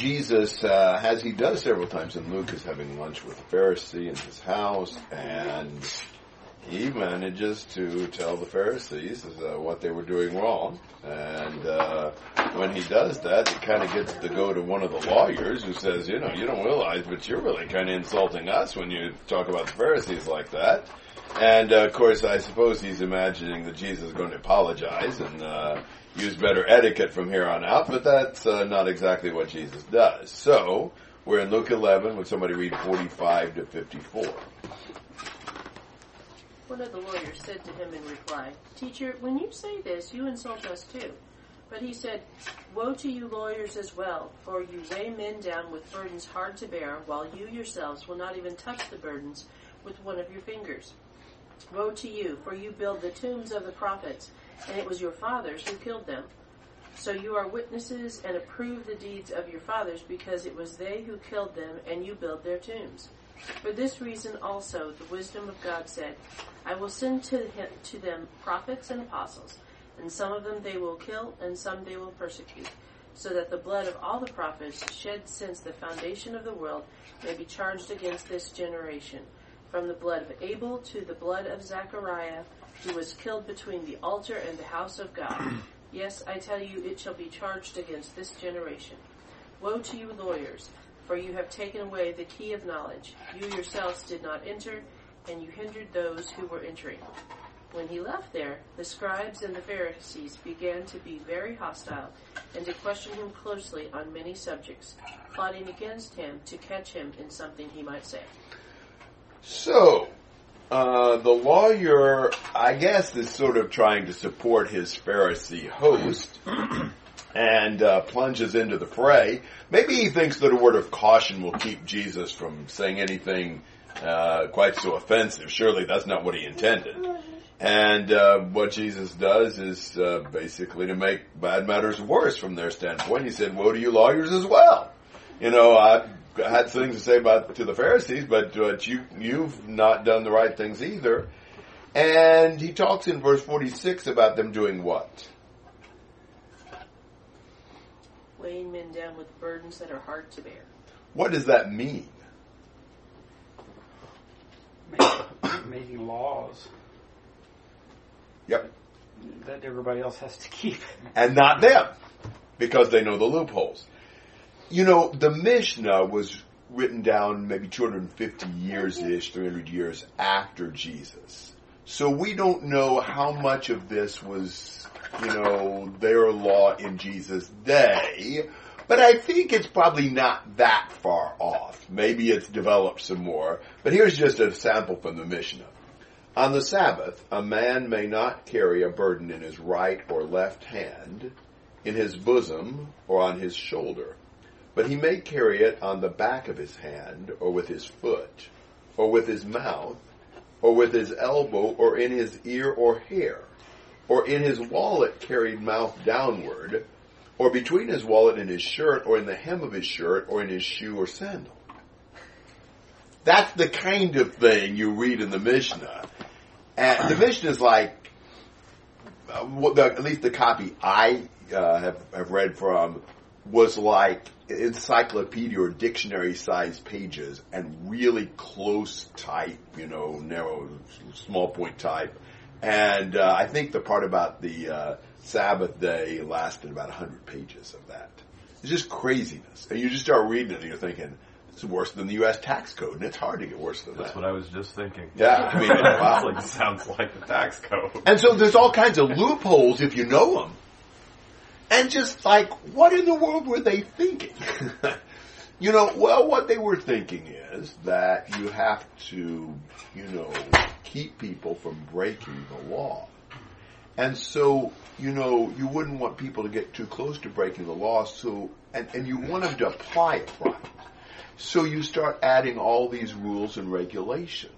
Jesus, uh, as he does several times in Luke, is having lunch with a Pharisee in his house, and he manages to tell the Pharisees uh, what they were doing wrong. And uh, when he does that, he kind of gets to go to one of the lawyers who says, you know, you don't realize, but you're really kind of insulting us when you talk about the Pharisees like that. And uh, of course, I suppose he's imagining that Jesus is going to apologize and uh, use better etiquette from here on out, but that's uh, not exactly what Jesus does. So, we're in Luke 11. Would somebody read 45 to 54? One of the lawyers said to him in reply, Teacher, when you say this, you insult us too. But he said, Woe to you lawyers as well, for you weigh men down with burdens hard to bear, while you yourselves will not even touch the burdens with one of your fingers. Woe to you, for you build the tombs of the prophets, and it was your fathers who killed them. So you are witnesses and approve the deeds of your fathers, because it was they who killed them, and you build their tombs. For this reason also the wisdom of God said, I will send to, him, to them prophets and apostles, and some of them they will kill, and some they will persecute, so that the blood of all the prophets shed since the foundation of the world may be charged against this generation, from the blood of Abel to the blood of Zechariah, who was killed between the altar and the house of God. Yes, I tell you, it shall be charged against this generation. Woe to you, lawyers! for you have taken away the key of knowledge. You yourselves did not enter, and you hindered those who were entering. When he left there, the scribes and the Pharisees began to be very hostile and to question him closely on many subjects, plotting against him to catch him in something he might say. So, uh, the lawyer, I guess, is sort of trying to support his Pharisee host and uh, plunges into the fray. Maybe he thinks that a word of caution will keep Jesus from saying anything uh, quite so offensive. Surely that's not what he intended. And uh, what Jesus does is uh, basically to make bad matters worse from their standpoint. He said, "Woe to you, lawyers, as well." You know, I had things to say about to the Pharisees, but but you you've not done the right things either. And he talks in verse forty six about them doing what? weighing men down with burdens that are hard to bear. What does that mean? Making laws Yep. that everybody else has to keep. And not them, because they know the loopholes. You know, the Mishnah was written down maybe 250 years ish, 300 years after Jesus. So we don't know how much of this was, you know, their law in Jesus' day, but I think it's probably not that far off. Maybe it's developed some more, but here's just a sample from the Mishnah. On the Sabbath, a man may not carry a burden in his right or left hand, in his bosom, or on his shoulder, but he may carry it on the back of his hand, or with his foot, or with his mouth, or with his elbow, or in his ear or hair, or in his wallet carried mouth downward, or between his wallet and his shirt, or in the hem of his shirt, or in his shoe or sandal. That's the kind of thing you read in the Mishnah. And the Mishnah is like, uh, at least the copy I uh, have, have read from was like encyclopedia or dictionary sized pages and really close type, you know, narrow, small point type. And uh, I think the part about the uh, Sabbath day lasted about 100 pages of that. It's just craziness. And you just start reading it and you're thinking, it's worse than the U.S. tax code, and it's hard to get worse than That's that. That's what I was just thinking. Yeah, I mean, wow. It sounds like the tax code. And so there's all kinds of loopholes if you know them. And just like, what in the world were they thinking? you know, well, what they were thinking is that you have to, you know, keep people from breaking the law. And so, you know, you wouldn't want people to get too close to breaking the law, so, and, and you want them to apply it right. So you start adding all these rules and regulations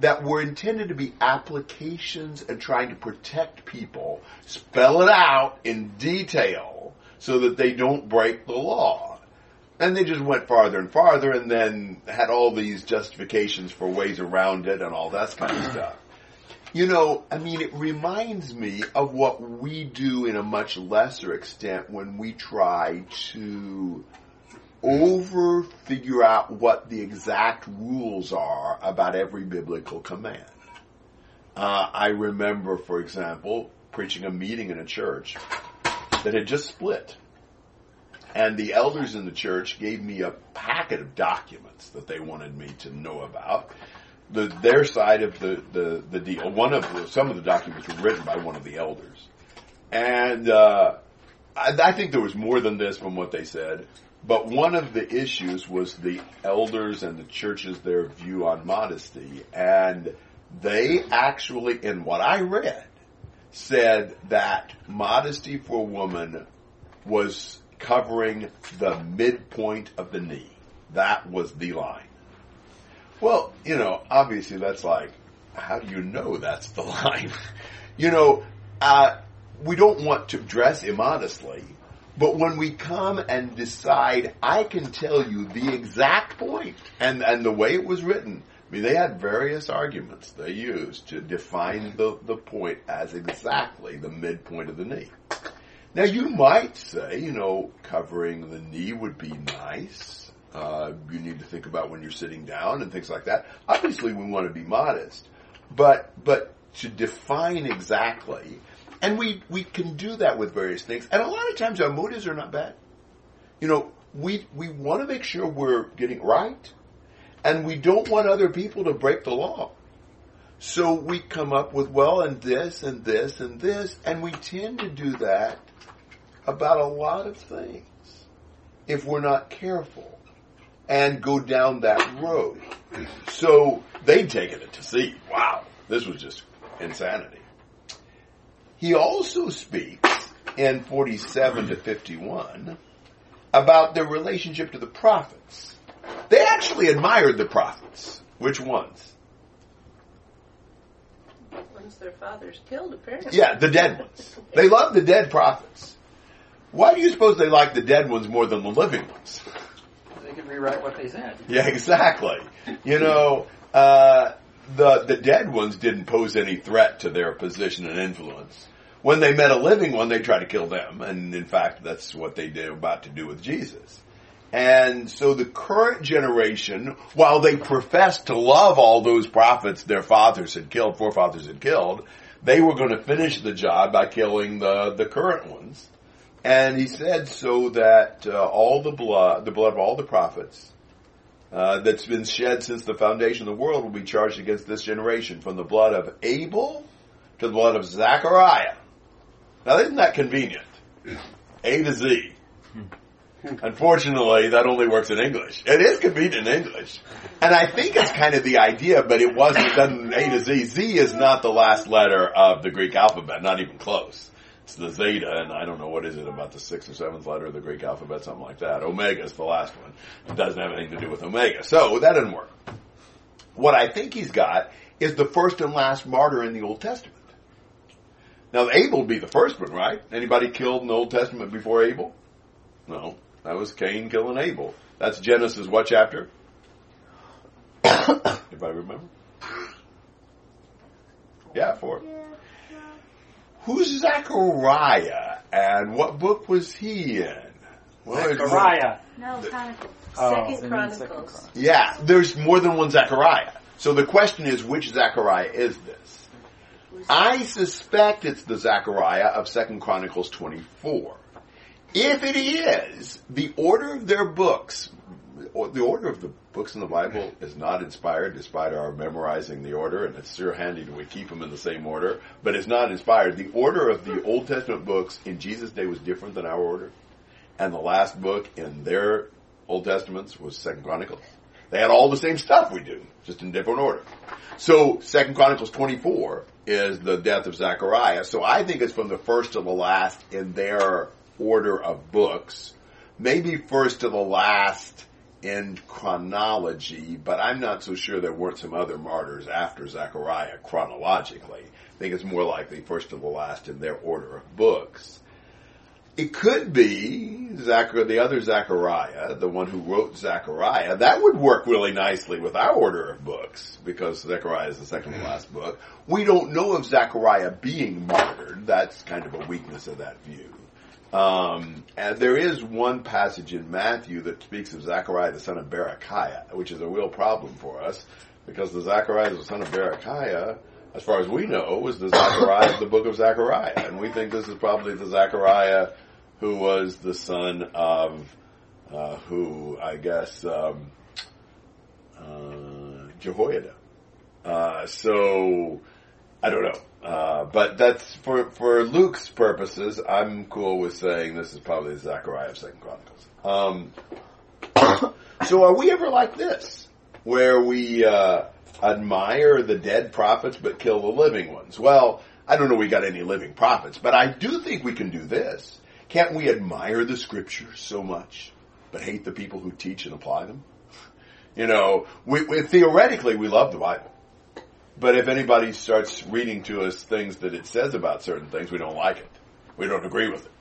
that were intended to be applications and trying to protect people, spell it out in detail so that they don't break the law. And they just went farther and farther and then had all these justifications for ways around it and all that kind of stuff. You know, I mean, it reminds me of what we do in a much lesser extent when we try to over figure out what the exact rules are about every biblical command. Uh, I remember, for example, preaching a meeting in a church that had just split. And the elders in the church gave me a packet of documents that they wanted me to know about. The, their side of the, the, the deal. One of the, some of the documents were written by one of the elders. And, uh, I, I think there was more than this from what they said. But one of the issues was the elders and the churches, their view on modesty. And they actually, in what I read, said that modesty for a woman was covering the midpoint of the knee. That was the line. Well, you know, obviously that's like, how do you know that's the line? you know, uh, we don't want to dress immodestly, but when we come and decide, I can tell you the exact point and, and the way it was written. I mean, they had various arguments they used to define the, the point as exactly the midpoint of the knee. Now you might say, you know, covering the knee would be nice. Uh, you need to think about when you're sitting down and things like that. Obviously we want to be modest, but, but to define exactly, and we, we can do that with various things, and a lot of times our motives are not bad. You know, we, we want to make sure we're getting right, and we don't want other people to break the law. So we come up with, well, and this, and this, and this, and we tend to do that about a lot of things if we're not careful and go down that road. So they'd taken it to see, wow, this was just insanity. He also speaks in 47 to 51 about their relationship to the prophets. They actually admired the prophets. Which ones? Ones their fathers killed, apparently. Yeah, the dead ones. They love the dead prophets. Why do you suppose they like the dead ones more than the living ones? They could rewrite what they said. Yeah, exactly. You know, uh, the the dead ones didn't pose any threat to their position and influence. When they met a living one, they tried to kill them, and in fact, that's what they did about to do with Jesus. And so the current generation, while they professed to love all those prophets their fathers had killed, forefathers had killed, they were going to finish the job by killing the, the current ones. And he said so that uh, all the blood, the blood of all the prophets, uh, that's been shed since the foundation of the world will be charged against this generation, from the blood of Abel to the blood of Zechariah. Now, isn't that convenient? A to Z. Unfortunately, that only works in English. It is convenient in English. And I think it's kind of the idea, but it wasn't, doesn't A to Z. Z is not the last letter of the Greek alphabet, not even close. It's the zeta, and I don't know what is it about the sixth or seventh letter of the Greek alphabet, something like that. Omega is the last one. It doesn't have anything to do with omega. So that didn't work. What I think he's got is the first and last martyr in the Old Testament. Now Abel would be the first one, right? Anybody killed in the Old Testament before Abel? No. That was Cain killing Abel. That's Genesis what chapter? Anybody remember? Yeah, four. Who's Zechariah and what book was he in? Well, it's- Zechariah. No, Chronicles. Oh, Second Chronicles. Second Chronicles. Yeah, there's more than one Zechariah. So the question is, which Zechariah is this? I suspect it's the Zechariah of Second Chronicles 24. If it is, the order of their books, or the order of the books in the Bible is not inspired despite our memorizing the order, and it's sure handy that we keep them in the same order, but it's not inspired. The order of the Old Testament books in Jesus' day was different than our order, and the last book in their Old Testaments was Second Chronicles. They had all the same stuff we do, just in different order. So Second Chronicles 24 is the death of Zechariah. So I think it's from the first to the last in their order of books. Maybe first to the last in chronology, but I'm not so sure there weren't some other martyrs after Zechariah chronologically. I think it's more likely first to the last in their order of books. It could be Zachar, the other Zechariah, the one who wrote Zechariah. That would work really nicely with our order of books because Zechariah is the second to last book. We don't know of Zechariah being martyred. That's kind of a weakness of that view. Um, and there is one passage in Matthew that speaks of Zechariah the son of Berechiah, which is a real problem for us because the Zechariah the son of Berechiah, as far as we know, was the Zechariah of the book of Zechariah, and we think this is probably the Zechariah who was the son of uh, who I guess um, uh, Jehoiada. Uh, so I don't know. Uh, but that's for for Luke's purposes. I'm cool with saying this is probably Zechariah of Second Chronicles. Um, so are we ever like this, where we uh, admire the dead prophets but kill the living ones? Well, I don't know we got any living prophets, but I do think we can do this. Can't we admire the scriptures so much, but hate the people who teach and apply them? You know, we, we theoretically we love the Bible. But if anybody starts reading to us things that it says about certain things, we don't like it. We don't agree with it.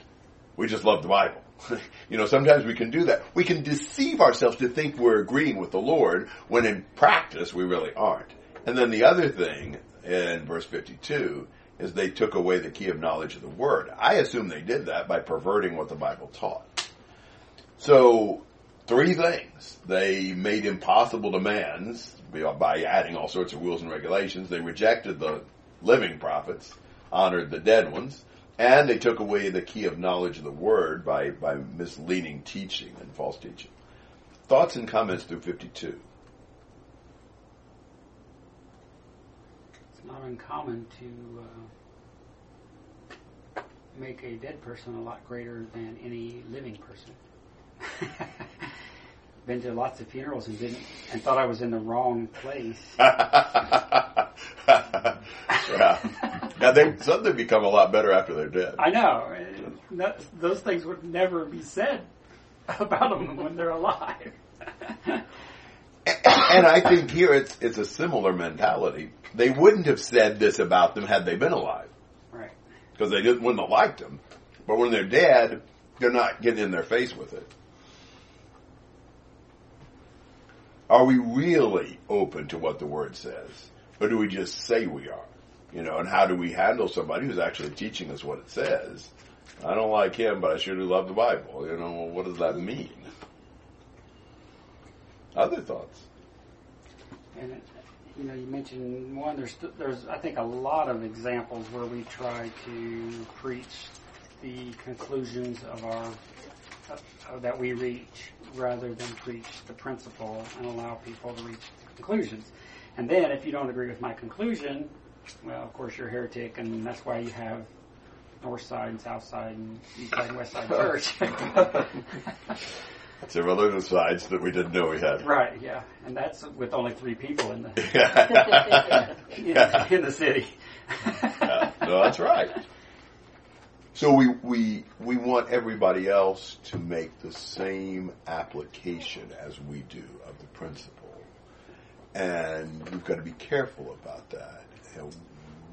We just love the Bible. you know, sometimes we can do that. We can deceive ourselves to think we're agreeing with the Lord when in practice we really aren't. And then the other thing in verse 52 is they took away the key of knowledge of the Word. I assume they did that by perverting what the Bible taught. So, three things. They made impossible demands by adding all sorts of rules and regulations. They rejected the living prophets, honored the dead ones, and they took away the key of knowledge of the word by, by misleading teaching and false teaching. Thoughts and comments through 52. It's not uncommon to uh, make a dead person a lot greater than any living person. been to lots of funerals and didn't and thought I was in the wrong place. yeah. Now they suddenly become a lot better after they're dead. I know. That, those things would never be said about them when they're alive. and I think here it's it's a similar mentality. They wouldn't have said this about them had they been alive, right? Because they didn't, wouldn't have liked them. But when they're dead, they're not getting in their face with it. Are we really open to what the Word says? Or do we just say we are? You know, and how do we handle somebody who's actually teaching us what it says? I don't like him, but I sure do love the Bible. You know, what does that mean? Other thoughts? And you know, you mentioned one. There's there's I think a lot of examples where we try to preach the conclusions of our uh, that we reach rather than preach the principle and allow people to reach conclusions. And then if you don't agree with my conclusion, well, of course you're a heretic, and that's why you have north side and south side and east side and west side church. Several other sides that we didn't know we had. Right, yeah. And that's with only three people in the, in, in the city. yeah, no, that's right. So we, we, we want everybody else to make the same application as we do of the principle. And we've got to be careful about that.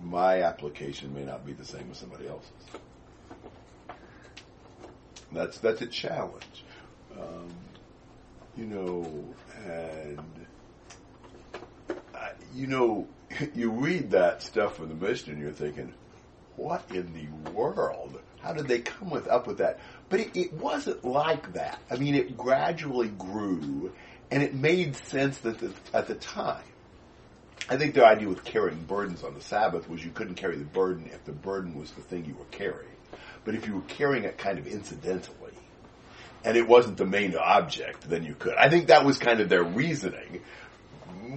My application may not be the same as somebody else's. That's, that's a challenge. Um, you know, and, uh, you know, you read that stuff from the Mishnah and you're thinking, what in the world? How did they come with up with that? But it, it wasn't like that. I mean, it gradually grew, and it made sense that the, at the time. I think the idea with carrying burdens on the Sabbath was you couldn't carry the burden if the burden was the thing you were carrying. But if you were carrying it kind of incidentally, and it wasn't the main object, then you could. I think that was kind of their reasoning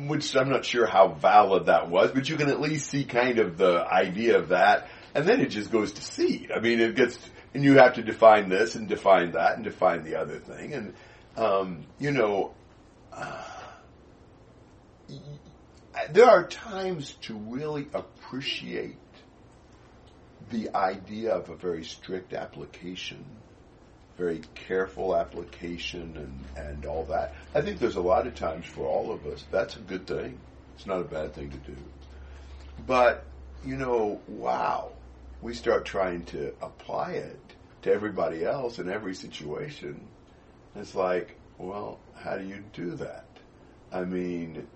which I'm not sure how valid that was, but you can at least see kind of the idea of that and then it just goes to seed. I mean, it gets, and you have to define this and define that and define the other thing. And, um, you know, uh, there are times to really appreciate the idea of a very strict application, very careful application and, and all that. I think there's a lot of times for all of us, that's a good thing. It's not a bad thing to do. But, you know, wow we start trying to apply it to everybody else in every situation. It's like, well, how do you do that? I mean,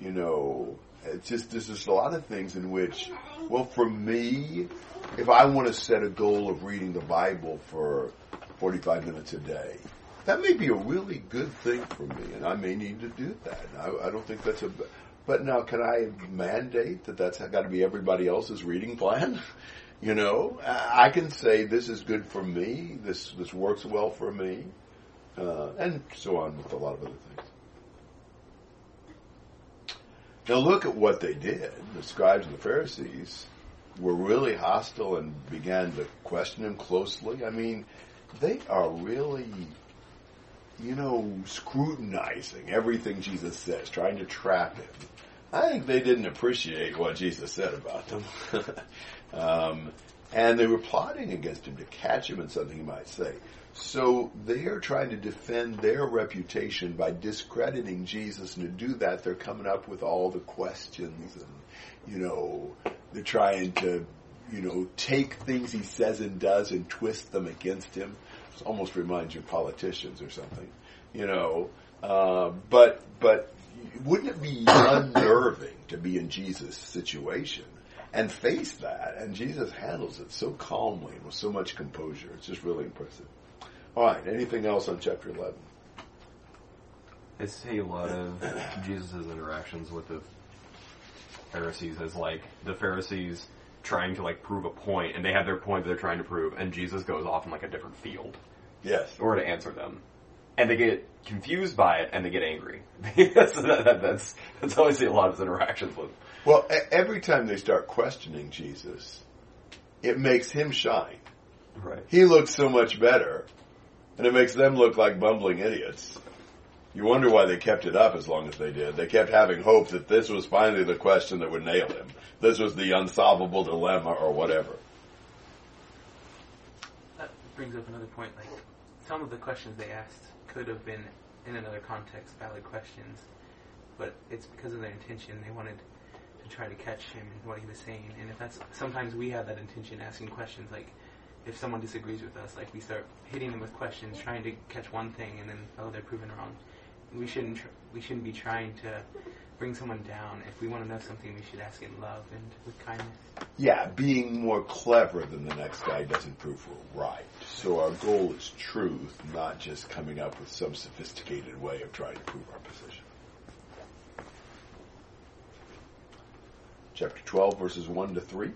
You know, it's just there's just a lot of things in which, well, for me, if I want to set a goal of reading the Bible for 45 minutes a day, that may be a really good thing for me, and I may need to do that. I, I don't think that's a. But now, can I mandate that that's got to be everybody else's reading plan? You know, I can say this is good for me. This this works well for me, uh, and so on with a lot of other things. Now look at what they did. The scribes and the Pharisees were really hostile and began to question him closely. I mean, they are really, you know, scrutinizing everything Jesus says, trying to trap him. I think they didn't appreciate what Jesus said about them. um, and they were plotting against him to catch him in something he might say. So they are trying to defend their reputation by discrediting Jesus, and to do that, they're coming up with all the questions, and you know, they're trying to, you know, take things he says and does and twist them against him. It almost reminds you of politicians or something, you know. Uh, but but wouldn't it be unnerving to be in Jesus' situation and face that? And Jesus handles it so calmly and with so much composure. It's just really impressive. All right. Anything else on chapter eleven? I see a lot of Jesus' interactions with the Pharisees as like the Pharisees trying to like prove a point, and they have their point that they're trying to prove, and Jesus goes off in like a different field Yes. Or to answer them, and they get confused by it and they get angry. that's, that, that, that's that's how I see a lot of his interactions with. Well, e- every time they start questioning Jesus, it makes him shine. Right. He looks so much better, and it makes them look like bumbling idiots. You wonder why they kept it up as long as they did. They kept having hope that this was finally the question that would nail him. This was the unsolvable dilemma or whatever. That brings up another point. Like some of the questions they asked could have been in another context valid questions, but it's because of their intention. They wanted to try to catch him in what he was saying. And if that's sometimes we have that intention asking questions like if someone disagrees with us, like we start hitting them with questions, trying to catch one thing, and then oh they're proven wrong. We shouldn't tr- we shouldn't be trying to bring someone down. If we want to know something, we should ask in love and with kindness. Yeah, being more clever than the next guy doesn't prove we're right. So our goal is truth, not just coming up with some sophisticated way of trying to prove our position. Chapter 12, verses 1 to 3.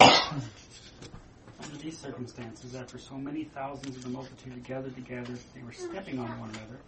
Under these circumstances, after so many thousands of the multitude gathered together, they were stepping on one another